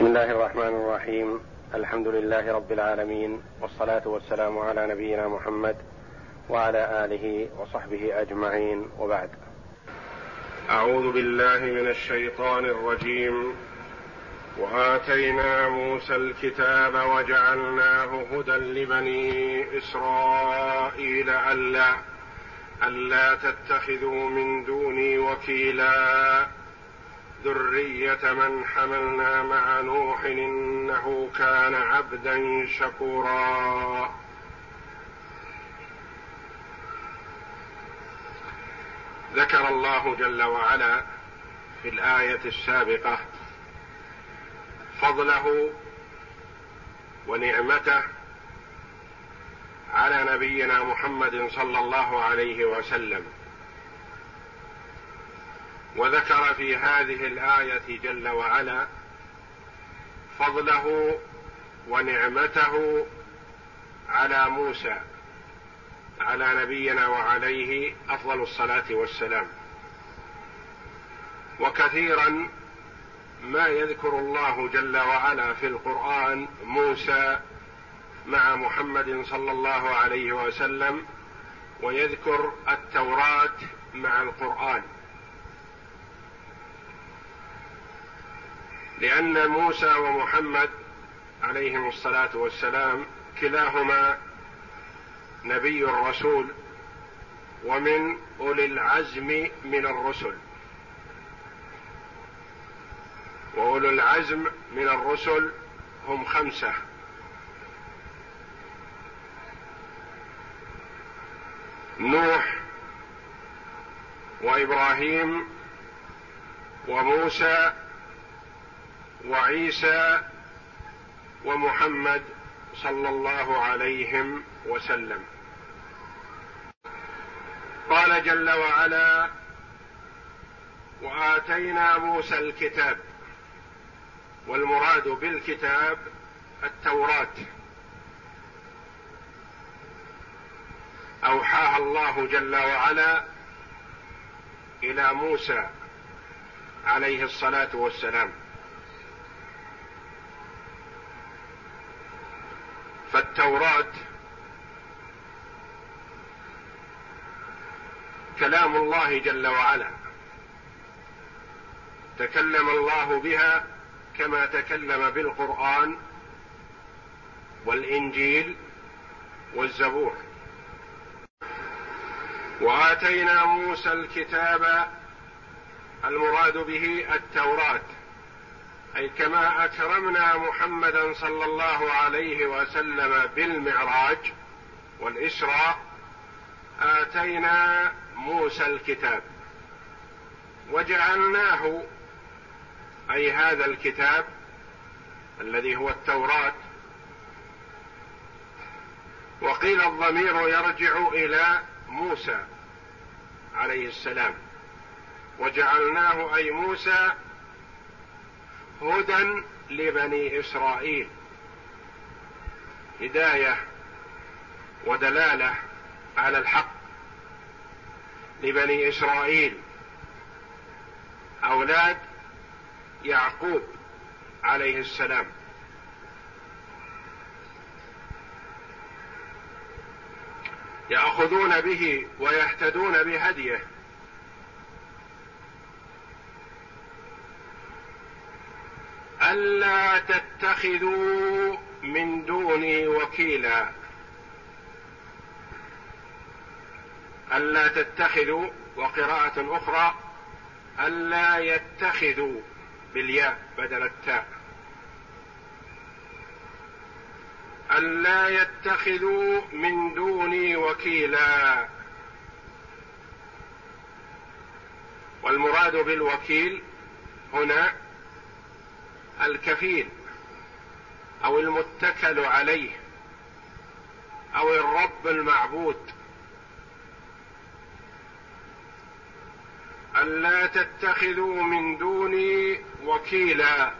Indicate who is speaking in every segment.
Speaker 1: بسم الله الرحمن الرحيم. الحمد لله رب العالمين والصلاة والسلام على نبينا محمد وعلى آله وصحبه أجمعين. وبعد.
Speaker 2: أعوذ بالله من الشيطان الرجيم. وآتينا موسى الكتاب وجعلناه هدى لبني إسرائيل ألا ألا تتخذوا من دوني وكيلا. ذرية من حملنا مع نوح إنه كان عبدا شكورا. ذكر الله جل وعلا في الآية السابقة فضله ونعمته على نبينا محمد صلى الله عليه وسلم. وذكر في هذه الآية جل وعلا فضله ونعمته على موسى على نبينا وعليه أفضل الصلاة والسلام. وكثيرا ما يذكر الله جل وعلا في القرآن موسى مع محمد صلى الله عليه وسلم ويذكر التوراة مع القرآن. لأن موسى ومحمد عليهم الصلاة والسلام كلاهما نبي الرسول ومن أولي العزم من الرسل. واولو العزم من الرسل هم خمسة. نوح وإبراهيم وموسى وعيسى ومحمد صلى الله عليهم وسلم. قال جل وعلا وآتينا موسى الكتاب والمراد بالكتاب التوراة. أوحاها الله جل وعلا إلى موسى عليه الصلاة والسلام. فالتوراه كلام الله جل وعلا. تكلم الله بها كما تكلم بالقرآن والإنجيل والزبور. وآتينا موسى الكتاب المراد به التوراة. أي كما أكرمنا محمدا صلى الله عليه وسلم بالمعراج والإسراء آتينا موسى الكتاب. وجعلناه أي هذا الكتاب الذي هو التوراة. وقيل الضمير يرجع إلى موسى عليه السلام. وجعلناه أي موسى هدى لبني إسرائيل. هداية ودلالة على الحق لبني إسرائيل. أولاد يعقوب عليه السلام. يأخذون به ويهتدون بهديه. الا تتخذوا من دوني وكيلا. ألا تتخذوا وقراءة أخرى ألا يتخذوا بالياء بدل التاء. ألا يتخذوا من دوني وكيلا. والمراد بالوكيل هنا الكفيل أو المتكل عليه أو الرب المعبود. ألا تتخذوا من دوني وكيلا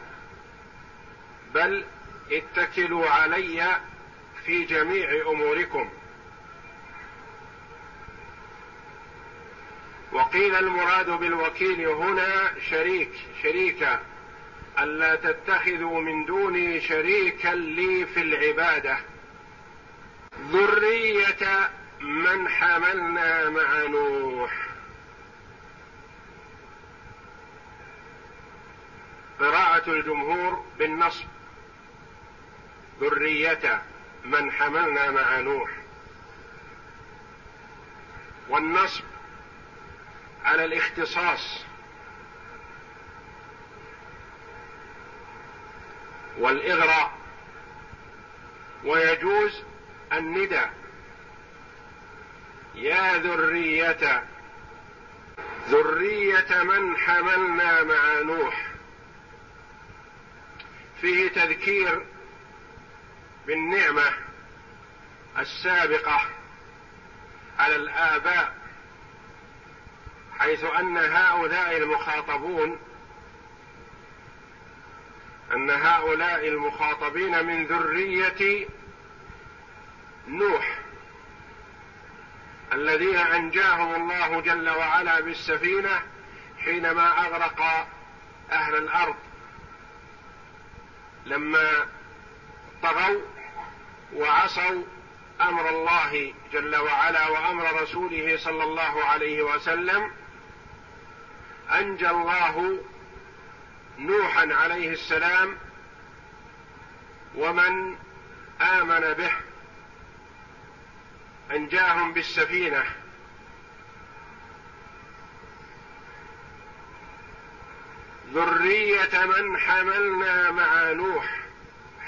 Speaker 2: بل اتكلوا علي في جميع أموركم. وقيل المراد بالوكيل هنا شريك شريكة. ألا تتخذوا من دوني شريكا لي في العبادة. ذرية من حملنا مع نوح. قراءة الجمهور بالنصب. ذرية من حملنا مع نوح. والنصب على الاختصاص. والإغراء ويجوز الندى. يا ذرية. ذرية من حملنا مع نوح. فيه تذكير بالنعمة السابقة على الآباء حيث أن هؤلاء المخاطبون أن هؤلاء المخاطبين من ذرية نوح الذين أنجاهم الله جل وعلا بالسفينة حينما أغرق أهل الأرض. لما طغوا وعصوا أمر الله جل وعلا وأمر رسوله صلى الله عليه وسلم أنجى الله نوحا عليه السلام ومن آمن به أنجاهم بالسفينة. ذرية من حملنا مع نوح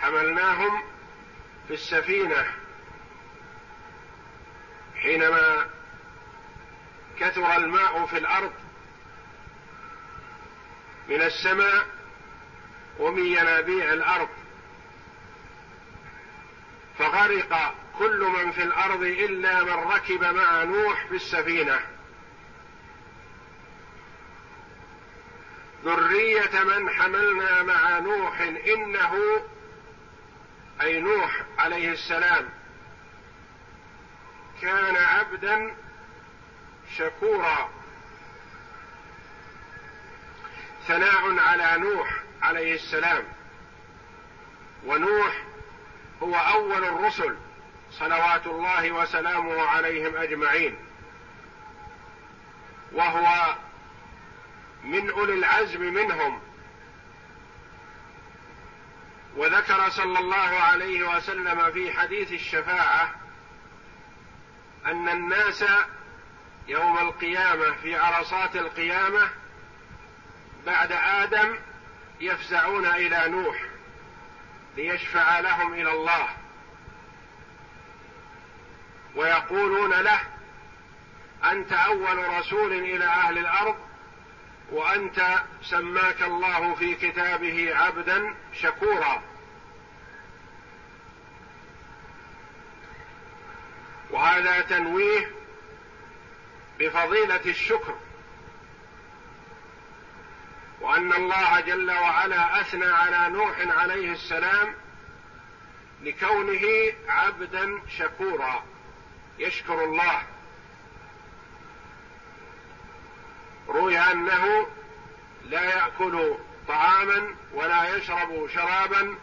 Speaker 2: حملناهم في السفينة. حينما كثر الماء في الأرض من السماء ومن ينابيع الأرض. فغرق كل من في الأرض إلا من ركب مع نوح في السفينة. ذرية من حملنا مع نوح إنه أي نوح عليه السلام كان عبدا شكورا. ثناء على نوح عليه السلام. ونوح هو أول الرسل صلوات الله وسلامه عليهم أجمعين. وهو من أولي العزم منهم. وذكر صلى الله عليه وسلم في حديث الشفاعة أن الناس يوم القيامة في عرصات القيامة بعد آدم يفزعون إلى نوح ليشفع لهم إلى الله. ويقولون له أنت أول رسول إلى أهل الأرض وأنت سماك الله في كتابه عبدا شكورا. وهذا تنويه بفضيلة الشكر. وان الله جل وعلا أثنى على نوح عليه السلام لكونه عبدا شكورا. يشكر الله. روي أنه لا يأكل طعاما ولا يشرب شرابا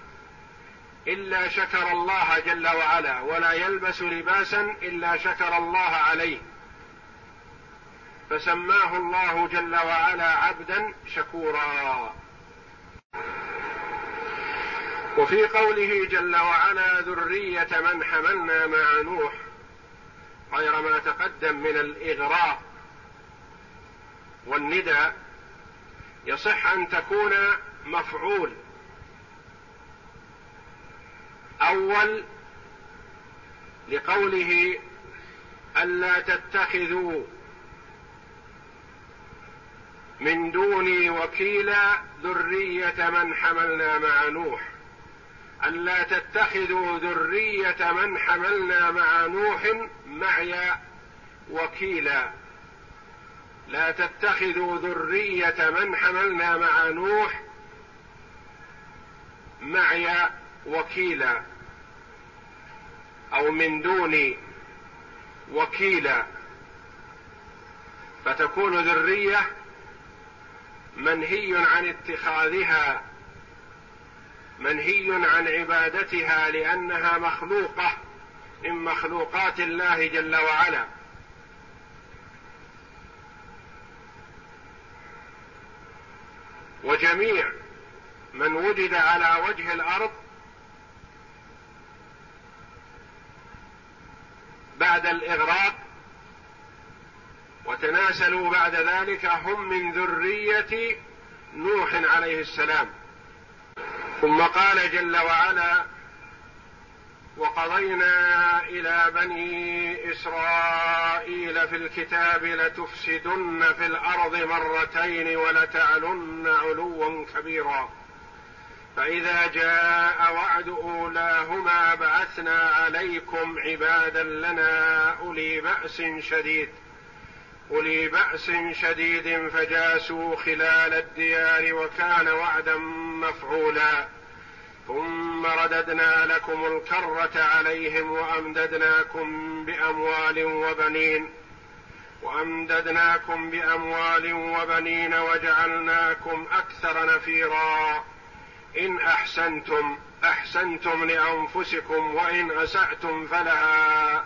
Speaker 2: إلا شكر الله جل وعلا ولا يلبس لباسا إلا شكر الله عليه. فسماه الله جل وعلا عبدا شكورا. وفي قوله جل وعلا ذرية من حملنا مع نوح غير ما تقدم من الإغراء والندى يصح أن تكون مفعول. أول لقوله ألا تتخذوا من دوني وكيلا ذرية من حملنا مع نوح. ألا تتخذوا ذرية من حملنا مع نوح معي وكيلا. لا تتخذوا ذرية من حملنا مع نوح معي وكيلا. أو من دوني وكيلا. فتكون ذرية منهي عن اتخاذها منهي عن عبادتها لأنها مخلوقة من مخلوقات الله جل وعلا. وجميع من وجد على وجه الأرض بعد الإغراق وتناسلوا بعد ذلك هم من ذرية نوح عليه السلام. ثم قال جل وعلا وقضينا إلى بني إسرائيل في الكتاب لتفسدن في الأرض مرتين ولتعلن علوا كبيرا. فإذا جاء وعد أولاهما بعثنا عليكم عبادا لنا أولي بأس شديد. أولي بأس شديد فجاسوا خلال الديار وكان وعدا مفعولا. ثم رددنا لكم الكرة عليهم وأمددناكم بأموال وبنين. وأمددناكم بأموال وبنين وجعلناكم أكثر نفيرا. إن أحسنتم أحسنتم لأنفسكم وإن أسأتم فلها.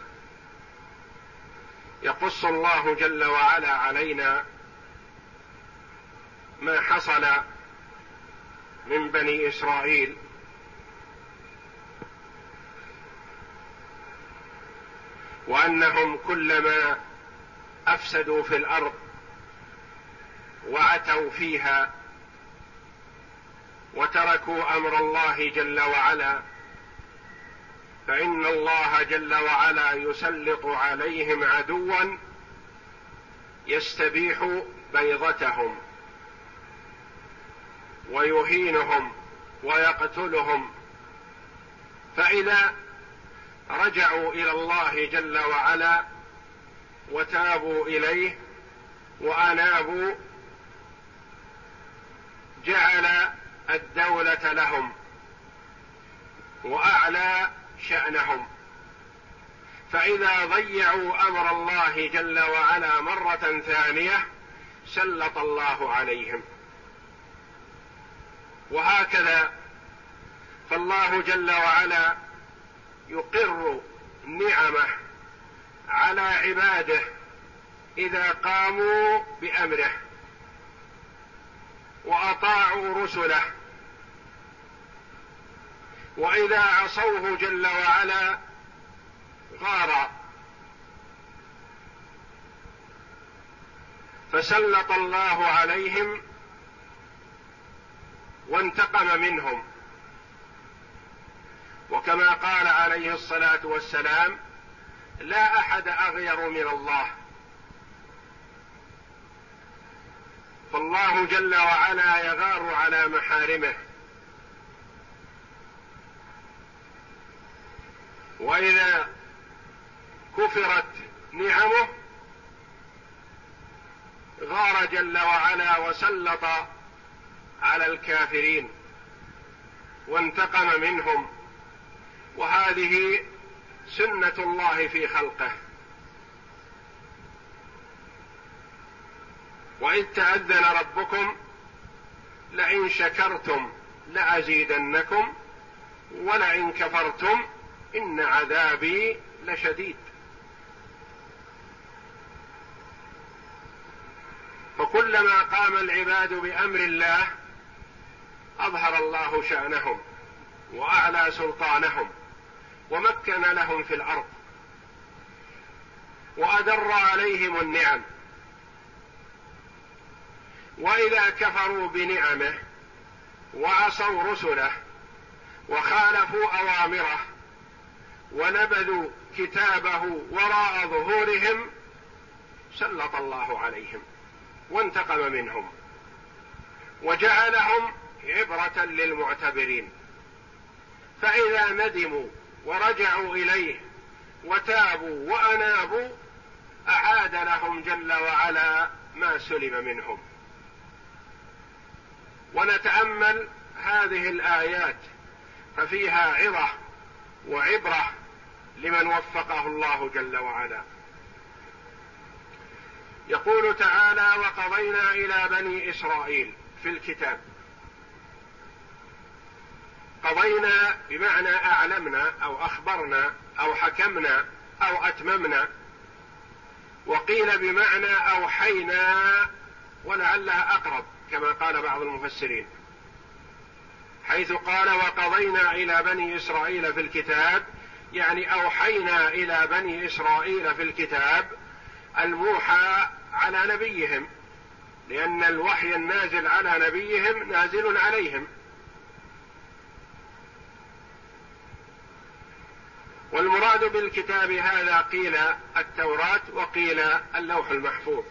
Speaker 2: يقص الله جل وعلا علينا ما حصل من بني إسرائيل. وأنهم كلما أفسدوا في الأرض واتوا فيها وتركوا أمر الله جل وعلا فإن الله جل وعلا يسلط عليهم عدوا يستبيح بيضتهم ويهينهم ويقتلهم فإذا رجعوا إلى الله جل وعلا وتابوا إليه وأنابوا جعل الدولة لهم وأعلى شأنهم. فإذا ضيعوا أمر الله جل وعلا مرة ثانية سلط الله عليهم. وهكذا فالله جل وعلا يقر نعمه على عباده إذا قاموا بأمره وأطاعوا رسله وإذا عصوه جل وعلا غار. فسلط الله عليهم وانتقم منهم. وكما قال عليه الصلاة والسلام لا أحد أغير من الله. فالله جل وعلا يغار على محارمه. وإذا كفرت نعمه غار جل وعلا وسلط على الكافرين وانتقم منهم. وهذه سنة الله في خلقه. وإذ تأذن ربكم لئن شكرتم لأزيدنكم ولئن كفرتم إن عذابي لشديد. فكلما قام العباد بأمر الله أظهر الله شأنهم وأعلى سلطانهم ومكن لهم في الأرض وأدر عليهم النعم. وإذا كفروا بنعمه وعصوا رسله وخالفوا أوامره ونبذوا كتابه وراء ظهورهم سلط الله عليهم وانتقم منهم وجعلهم عبرة للمعتبرين. فإذا ندموا ورجعوا إليه وتابوا وأنابوا أعاد لهم جل وعلا ما سلب منهم. ونتأمل هذه الآيات ففيها عظة وعبرة لمن وفقه الله جل وعلا. يقول تعالى وقضينا إلى بني إسرائيل في الكتاب. قضينا بمعنى أعلمنا أو أخبرنا أو حكمنا أو أتممنا. وقيل بمعنى أوحينا ولعلها أقرب كما قال بعض المفسرين. حيث قال وقضينا إلى بني إسرائيل في الكتاب يعني أوحينا إلى بني إسرائيل في الكتاب الموحى على نبيهم لأن الوحي النازل على نبيهم نازل عليهم. والمراد بالكتاب هذا قيل التوراة وقيل اللوح المحفوظ.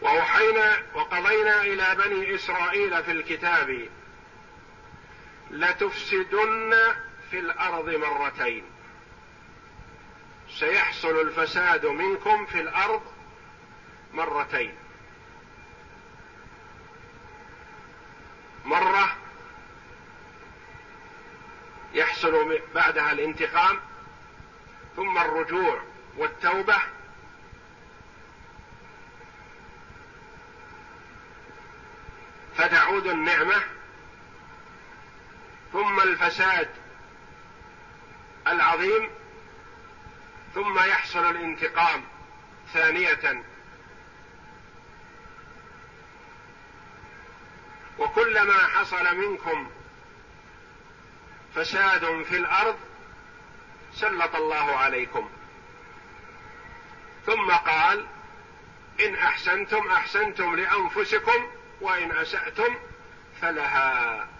Speaker 2: وأوحينا وقضينا إلى بني إسرائيل في الكتاب لتفسدن في الأرض مرتين. سيحصل الفساد منكم في الأرض مرتين. مرة يحصل بعدها الانتقام ثم الرجوع والتوبة. فتعود النعمة ثم الفساد العظيم ثم يحصل الانتقام ثانية. وكلما حصل منكم فساد في الأرض سلط الله عليكم. ثم قال إن أحسنتم أحسنتم لأنفسكم وإن أسأتم فلها.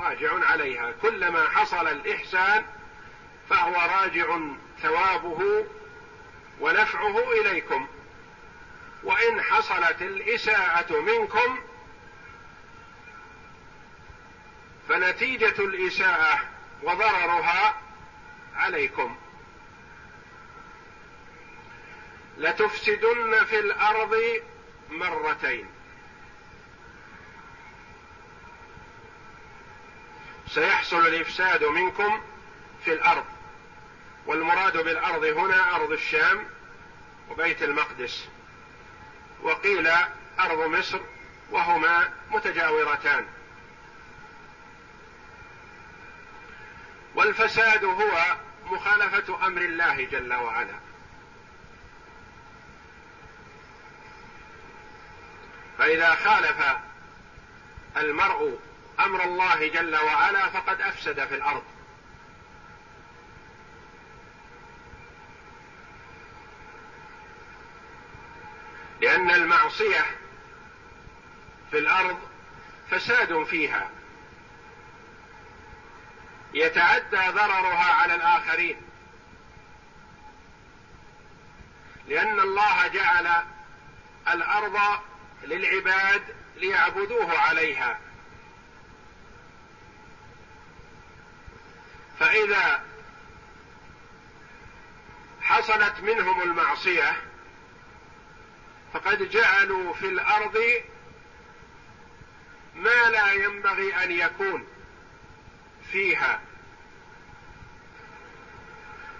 Speaker 2: راجع عليها. كلما حصل الإحسان فهو راجع ثوابه ونفعه إليكم. وإن حصلت الإساءة منكم فنتيجة الإساءة وضررها عليكم. لتفسدن في الأرض مرتين. سيحصل الإفساد منكم في الأرض والمراد بالأرض هنا أرض الشام وبيت المقدس وقيل أرض مصر وهما متجاورتان. والفساد هو مخالفة أمر الله جل وعلا. فإذا خالف المرء أمر الله جل وعلا فقد أفسد في الأرض. لأن المعصية في الأرض فساد فيها. يتعدى ضررها على الآخرين. لأن الله جعل الأرض للعباد ليعبدوه عليها. فإذا حصلت منهم المعصية فقد جعلوا في الأرض ما لا ينبغي أن يكون فيها.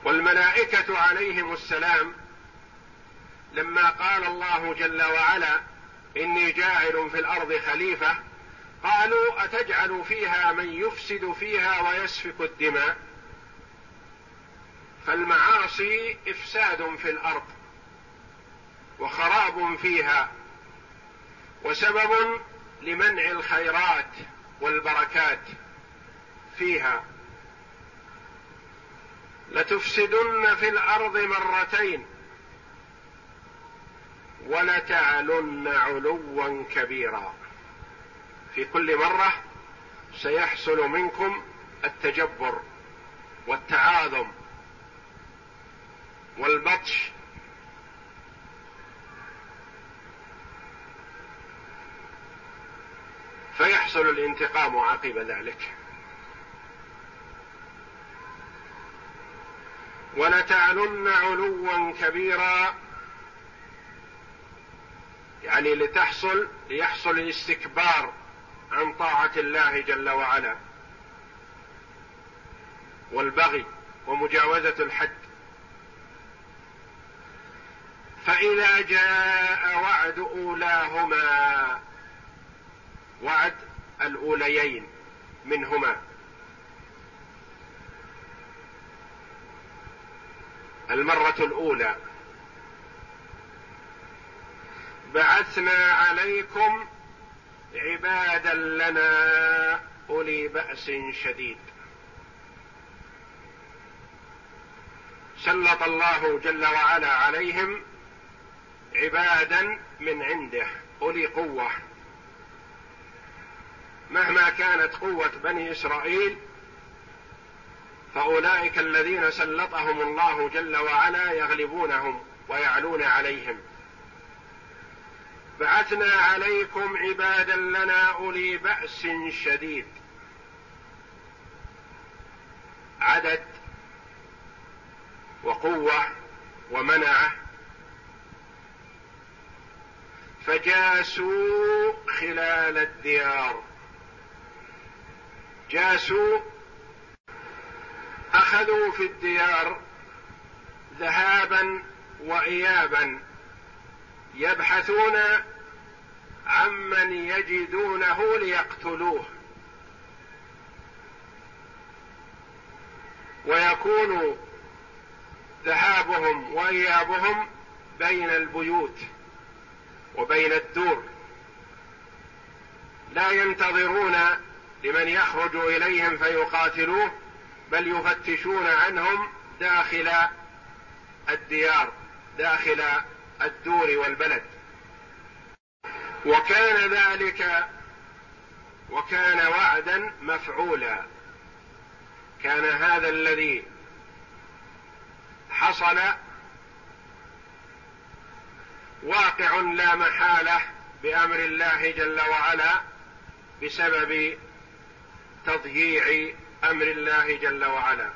Speaker 2: والملائكة عليهم السلام لما قال الله جل وعلا إني جاعل في الأرض خليفة قالوا أتجعل فيها من يفسد فيها ويسفك الدماء؟ فالمعاصي إفساد في الأرض وخراب فيها وسبب لمنع الخيرات والبركات فيها. لتفسدن في الأرض مرتين ولتعلن علوا كبيرا. في كل مرة سيحصل منكم التجبر والتعاظم والبطش. فيحصل الانتقام عقب ذلك. ولتعلن علوا كبيرا يعني لتحصل ليحصل الاستكبار عن طاعة الله جل وعلا والبغي ومجاوزة الحد. فإذا جاء وعد أولاهما وعد الأوليين منهما. المرة الأولى. بعثنا عليكم عبادا لنا أولي بأس شديد. سلط الله جل وعلا عليهم عبادا من عنده أولي قوة. مهما كانت قوة بني إسرائيل فأولئك الذين سلطهم الله جل وعلا يغلبونهم ويعلون عليهم. بعثنا عليكم عبادا لنا أولي بأس شديد. عدد وقوة ومنعه فجاسوا خلال الديار. جاسوا أخذوا في الديار ذهابا وايابا. يبحثون عمن يجدونه ليقتلوه. ويكون ذهابهم وإيابهم بين البيوت وبين الدور. لا ينتظرون لمن يخرج إليهم فيقاتلوه بل يفتشون عنهم داخل الديار داخل الدور والبلد. وكان ذلك وكان وعدا مفعولا. كان هذا الذي حصل واقع لا محالة بأمر الله جل وعلا بسبب تضييع أمر الله جل وعلا.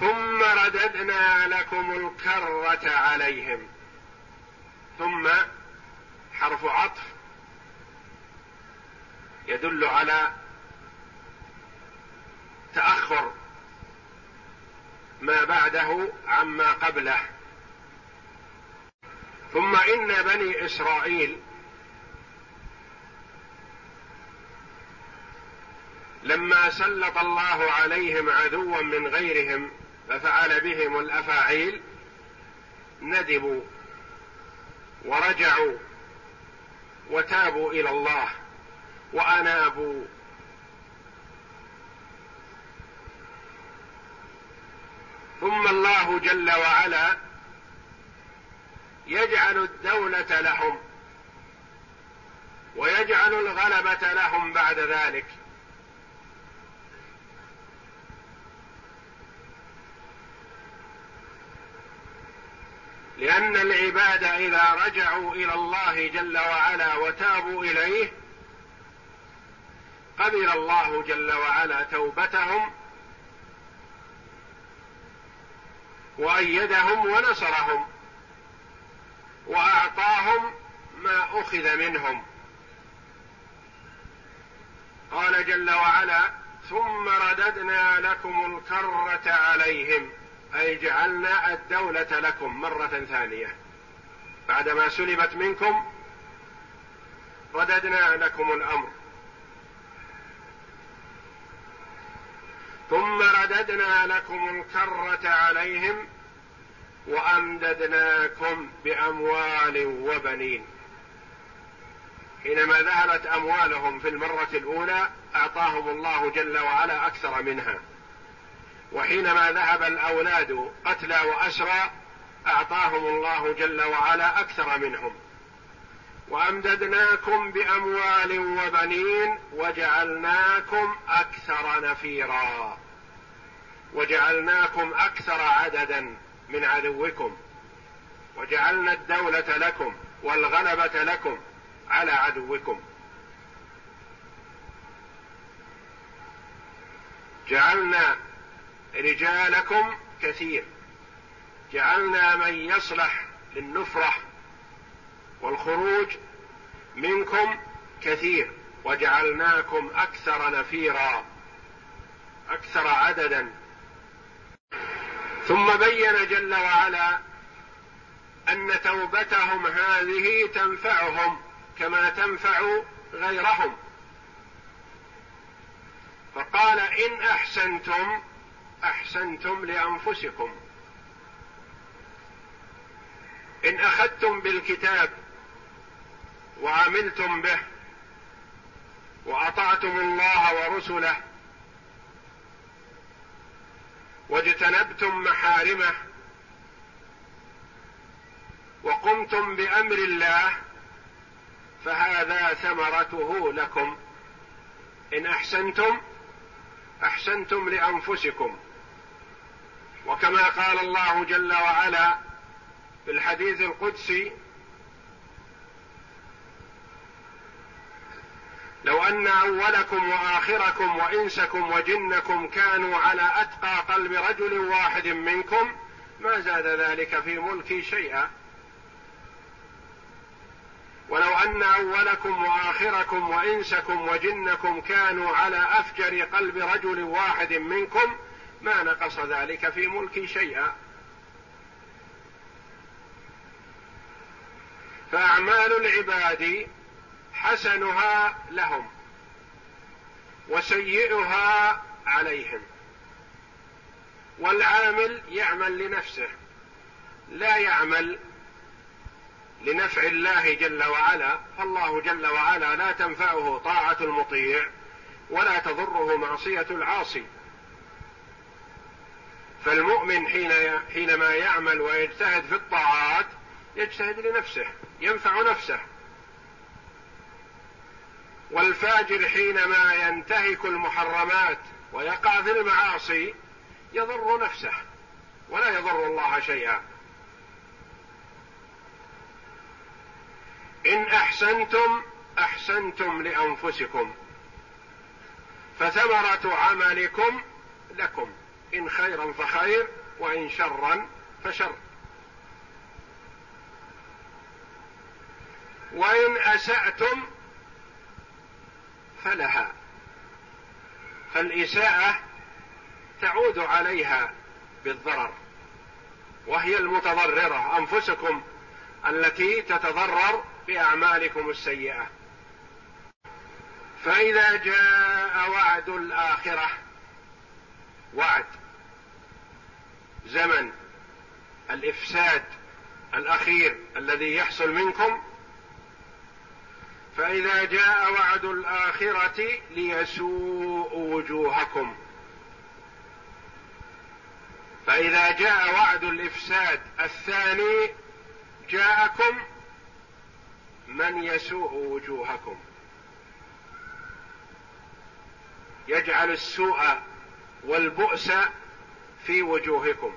Speaker 2: ثم رددنا لكم الكرة عليهم. ثم حرف عطف يدل على تأخر ما بعده عما قبله. ثم إن بني إسرائيل لما سلط الله عليهم عدوا من غيرهم ففعل بهم الأفاعيل ندبوا ورجعوا وتابوا إلى الله وأنابوا. ثم الله جل وعلا يجعل الدولة لهم ويجعل الغلبة لهم بعد ذلك. لأن العباد إذا رجعوا إلى الله جل وعلا وتابوا إليه قبل الله جل وعلا توبتهم وأيدهم ونصرهم وأعطاهم ما أخذ منهم. قال جل وعلا ثم رددنا لكم الكرة عليهم أي جعلنا الدولة لكم مرة ثانية. بعدما سلبت منكم رددنا لكم الأمر. ثم رددنا لكم الكرة عليهم وأمددناكم بأموال وبنين. حينما ذهبت أموالهم في المرة الأولى أعطاهم الله جل وعلا أكثر منها. وحينما ذهب الأولاد قتلى وأسرى أعطاهم الله جل وعلا أكثر منهم. وأمددناكم بأموال وبنين وجعلناكم أكثر نفيرا. وجعلناكم أكثر عددا من عدوكم. وجعلنا الدولة لكم والغلبة لكم على عدوكم. جعلنا رجالكم كثير. جعلنا من يصلح للنفرة والخروج منكم كثير. وجعلناكم أكثر نفيرا أكثر عددا. ثم بين جل وعلا أن توبتهم هذه تنفعهم كما تنفع غيرهم. فقال إن أحسنتم أحسنتم لأنفسكم. إن أخذتم بالكتاب وعملتم به وأطعتم الله ورسله واجتنبتم محارمه وقمتم بأمر الله فهذا ثمرته لكم. إن أحسنتم أحسنتم لأنفسكم. وكما قال الله جل وعلا في الحديث القدسي لو أن أولكم وآخركم وإنسكم وجنكم كانوا على أتقى قلب رجل واحد منكم ما زاد ذلك في ملكي شيئا. ولو أن أولكم وآخركم وإنسكم وجنكم كانوا على أفجر قلب رجل واحد منكم ما نقص ذلك في ملكي شيئا. فأعمال العباد حسنها لهم وسيئها عليهم. والعامل يعمل لنفسه لا يعمل لنفع الله جل وعلا. فالله جل وعلا لا تنفعه طاعة المطيع ولا تضره معصية العاصي. فالمؤمن حين حينما يعمل ويجتهد في الطاعات يجتهد لنفسه ينفع نفسه. والفاجر حينما ينتهك المحرمات ويقع في المعاصي يضر نفسه ولا يضر الله شيئا. إن أحسنتم أحسنتم لأنفسكم. فثمرة عملكم لكم. إن خيرا فخير وإن شرا فشر. وإن أسأتم فلها. فالإساءة تعود عليها بالضرر وهي المتضررة أنفسكم التي تتضرر بأعمالكم السيئة. فإذا جاء وعد الآخرة وعد. زمن الإفساد الأخير الذي يحصل منكم فإذا جاء وعد الآخرة ليسوء وجوهكم. فإذا جاء وعد الإفساد الثاني جاءكم من يسوء وجوهكم. يجعل السوء والبؤس في وجوهكم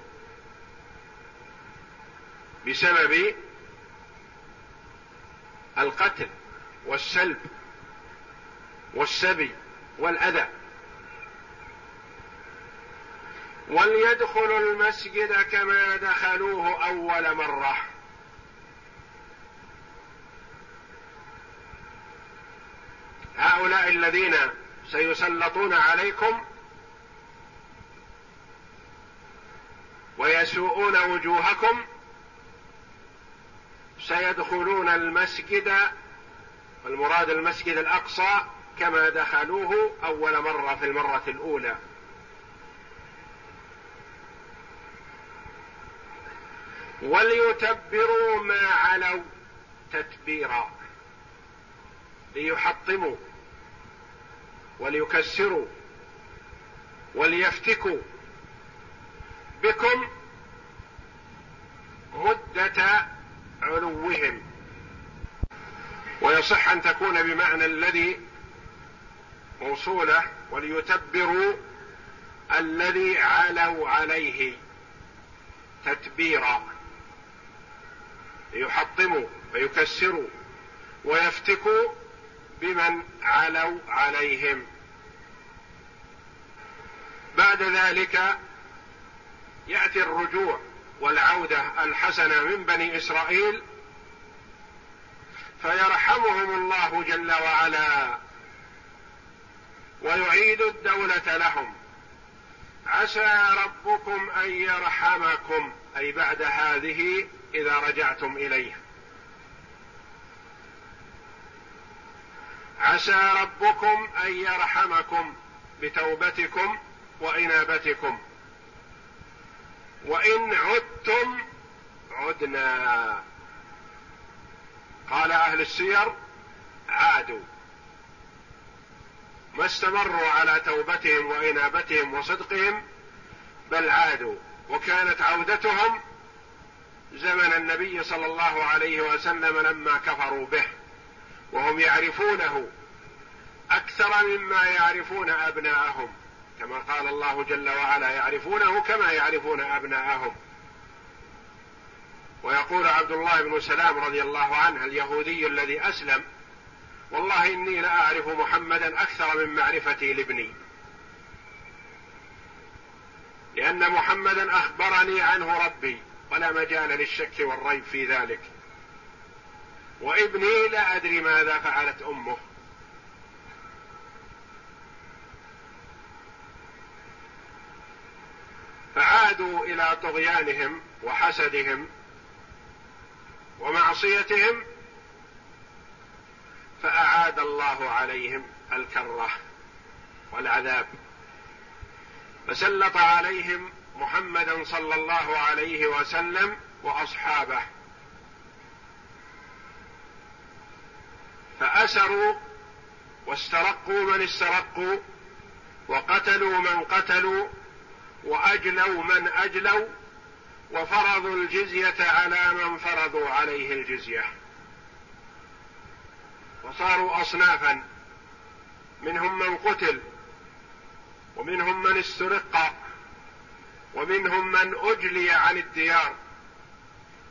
Speaker 2: بسبب القتل والسلب والسبي والأذى. وليدخلوا المسجد كما دخلوه أول مرة. هؤلاء الذين سيسلطون عليكم ويسوءون وجوهكم سيدخلون المسجد والمراد المسجد الأقصى كما دخلوه أول مرة في المرة الأولى. وليتبروا ما علوا تتبيرا ليحطموا وليكسروا وليفتكوا بكم مدة علوهم. ويصح أن تكون بمعنى الذي موصولة وليتبروا الذي علوا عليه تتبيرا. ليحطموا ويكسروا ويفتكوا بمن علوا عليهم. بعد ذلك يأتي الرجوع والعودة الحسنة من بني إسرائيل فيرحمهم الله جل وعلا ويعيد الدولة لهم. عسى ربكم أن يرحمكم أي بعد هذه إذا رجعتم إليه. عسى ربكم أن يرحمكم بتوبتكم وإنابتكم. وإن عدتم عدنا. قال أهل السير عادوا. ما استمروا على توبتهم وإنابتهم وصدقهم بل عادوا. وكانت عودتهم زمن النبي صلى الله عليه وسلم لما كفروا به وهم يعرفونه أكثر مما يعرفون أبناءهم. كما قال الله جل وعلا يعرفونه كما يعرفون أبناءهم. ويقول عبد الله بن سلام رضي الله عنه اليهودي الذي أسلم والله إني لاعرف محمدا أكثر من معرفتي لابني. لأن محمدا أخبرني عنه ربي ولا مجال للشك والريب في ذلك. وابني لا أدري ماذا فعلت أمه. فعادوا إلى طغيانهم وحسدهم ومعصيتهم فأعاد الله عليهم الكرة والعذاب. فسلط عليهم محمدا صلى الله عليه وسلم وأصحابه. فأسروا واسترقوا من استرقوا وقتلوا من قتلوا وأجلوا من أجلوا وفرضوا الجزية على من فرضوا عليه الجزية. وصاروا أصنافا منهم من قتل ومنهم من استرق ومنهم من أجلي عن الديار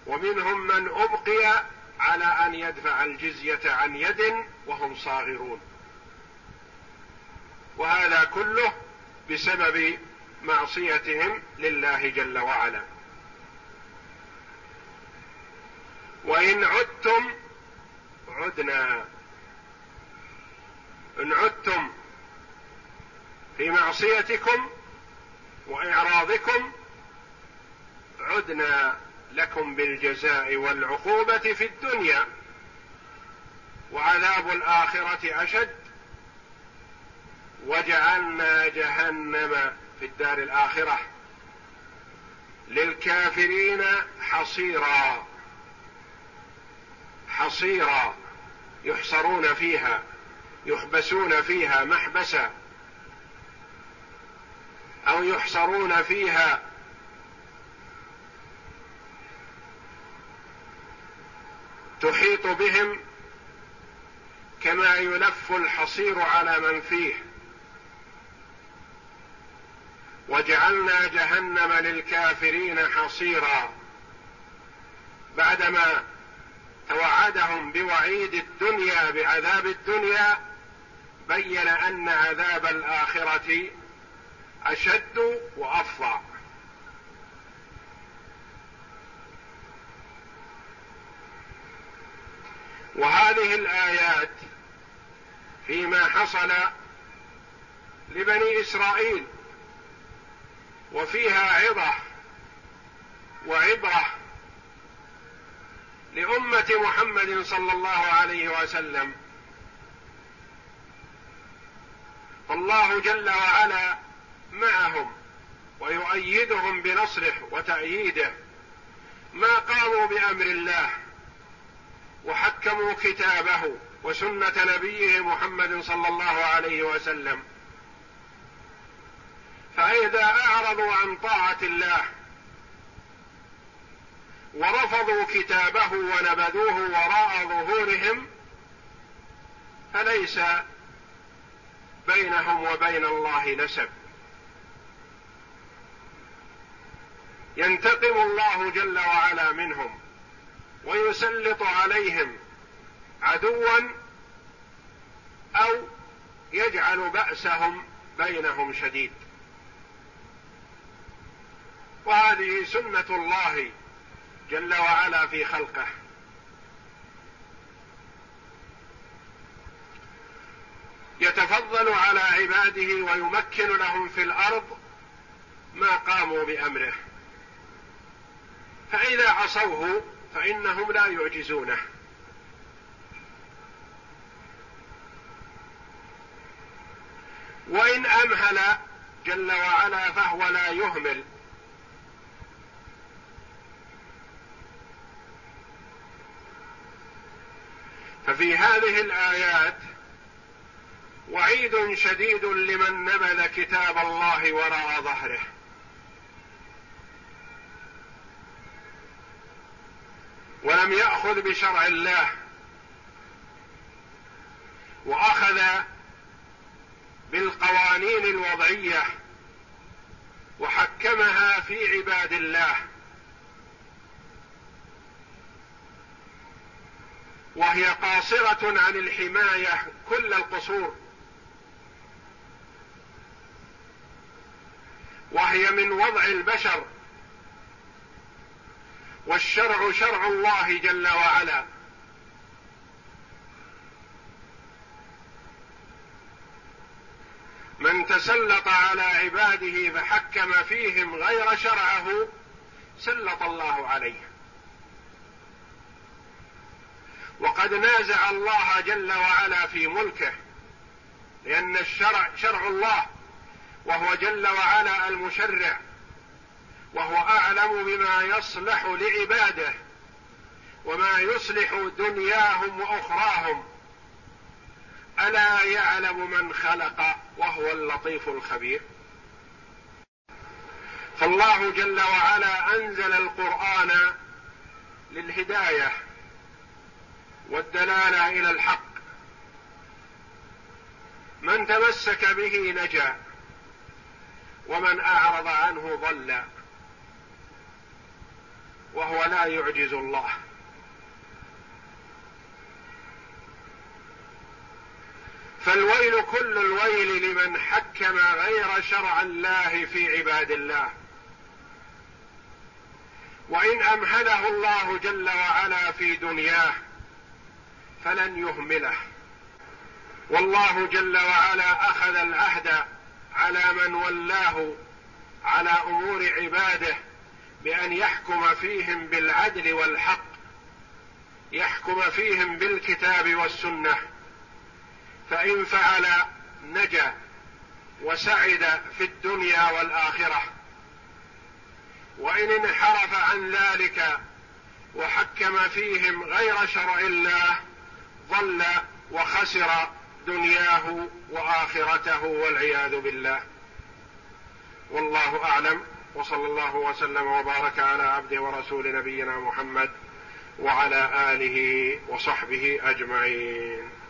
Speaker 2: ومنهم من أبقي على أن يدفع الجزية عن يد وهم صاغرون. وهذا كله بسبب معصيتهم لله جل وعلا. وإن عدتم عدنا. إن عدتم في معصيتكم وإعراضكم عدنا لكم بالجزاء والعقوبة في الدنيا وعذاب الآخرة أشد. وجعلنا جهنم في الدار الآخرة. للكافرين حصيرا حصيرا يحصرون فيها يحبسون فيها محبسا أو يحصرون فيها تحيط بهم كما يلف الحصير على من فيه. وجعلنا جهنم للكافرين حصيرا. بعدما توعدهم بوعيد الدنيا بعذاب الدنيا بين أن عذاب الآخرة أشد وافظع وهذه الآيات فيما حصل لبني إسرائيل وفيها عظه وعبرة لأمة محمد صلى الله عليه وسلم. فالله جل وعلا معهم ويؤيدهم بنصره وتأييده. ما قاموا بأمر الله وحكموا كتابه وسنة نبيه محمد صلى الله عليه وسلم. فإذا أعرضوا عن طاعة الله ورفضوا كتابه ونبذوه وراء ظهورهم فليس بينهم وبين الله نسب. ينتقم الله جل وعلا منهم ويسلط عليهم عدوا أو يجعل بأسهم بينهم شديد. وهذه سنة الله جل وعلا في خلقه. يتفضل على عباده ويمكن لهم في الأرض ما قاموا بأمره. فإذا عصوه فإنهم لا يعجزونه. وإن أمهل جل وعلا فهو لا يهمل. ففي هذه الآيات وعيد شديد لمن نبذ كتاب الله وراء ظهره. ولم يأخذ بشرع الله وأخذ بالقوانين الوضعية وحكمها في عباد الله. وهي قاصرة عن الحماية كل القصور. وهي من وضع البشر. والشرع شرع الله جل وعلا. من تسلط على عباده فحكم فيهم غير شرعه سلط الله عليه. وقد نازع الله جل وعلا في ملكه لأن الشرع شرع الله وهو جل وعلا المشرع وهو أعلم بما يصلح لعباده وما يصلح دنياهم وأخراهم. ألا يعلم من خلق وهو اللطيف الخبير؟ فالله جل وعلا أنزل القرآن للهداية والدلالة إلى الحق. من تمسك به نجا ومن أعرض عنه ضل وهو لا يعجز الله. فالويل كل الويل لمن حكم غير شرع الله في عباد الله. وإن امهله الله جل وعلا في دنياه فلن يهمله. والله جل وعلا أخذ العهد على من ولاه على أمور عباده بأن يحكم فيهم بالعدل والحق يحكم فيهم بالكتاب والسنة. فإن فعل نجا وسعد في الدنيا والآخرة. وإن انحرف عن ذلك وحكم فيهم غير شرع الله ضل وخسر دنياه وآخرته والعياذ بالله. والله أعلم. وصلى الله وسلم وبارك على عبده ورسول نبينا محمد وعلى آله وصحبه أجمعين.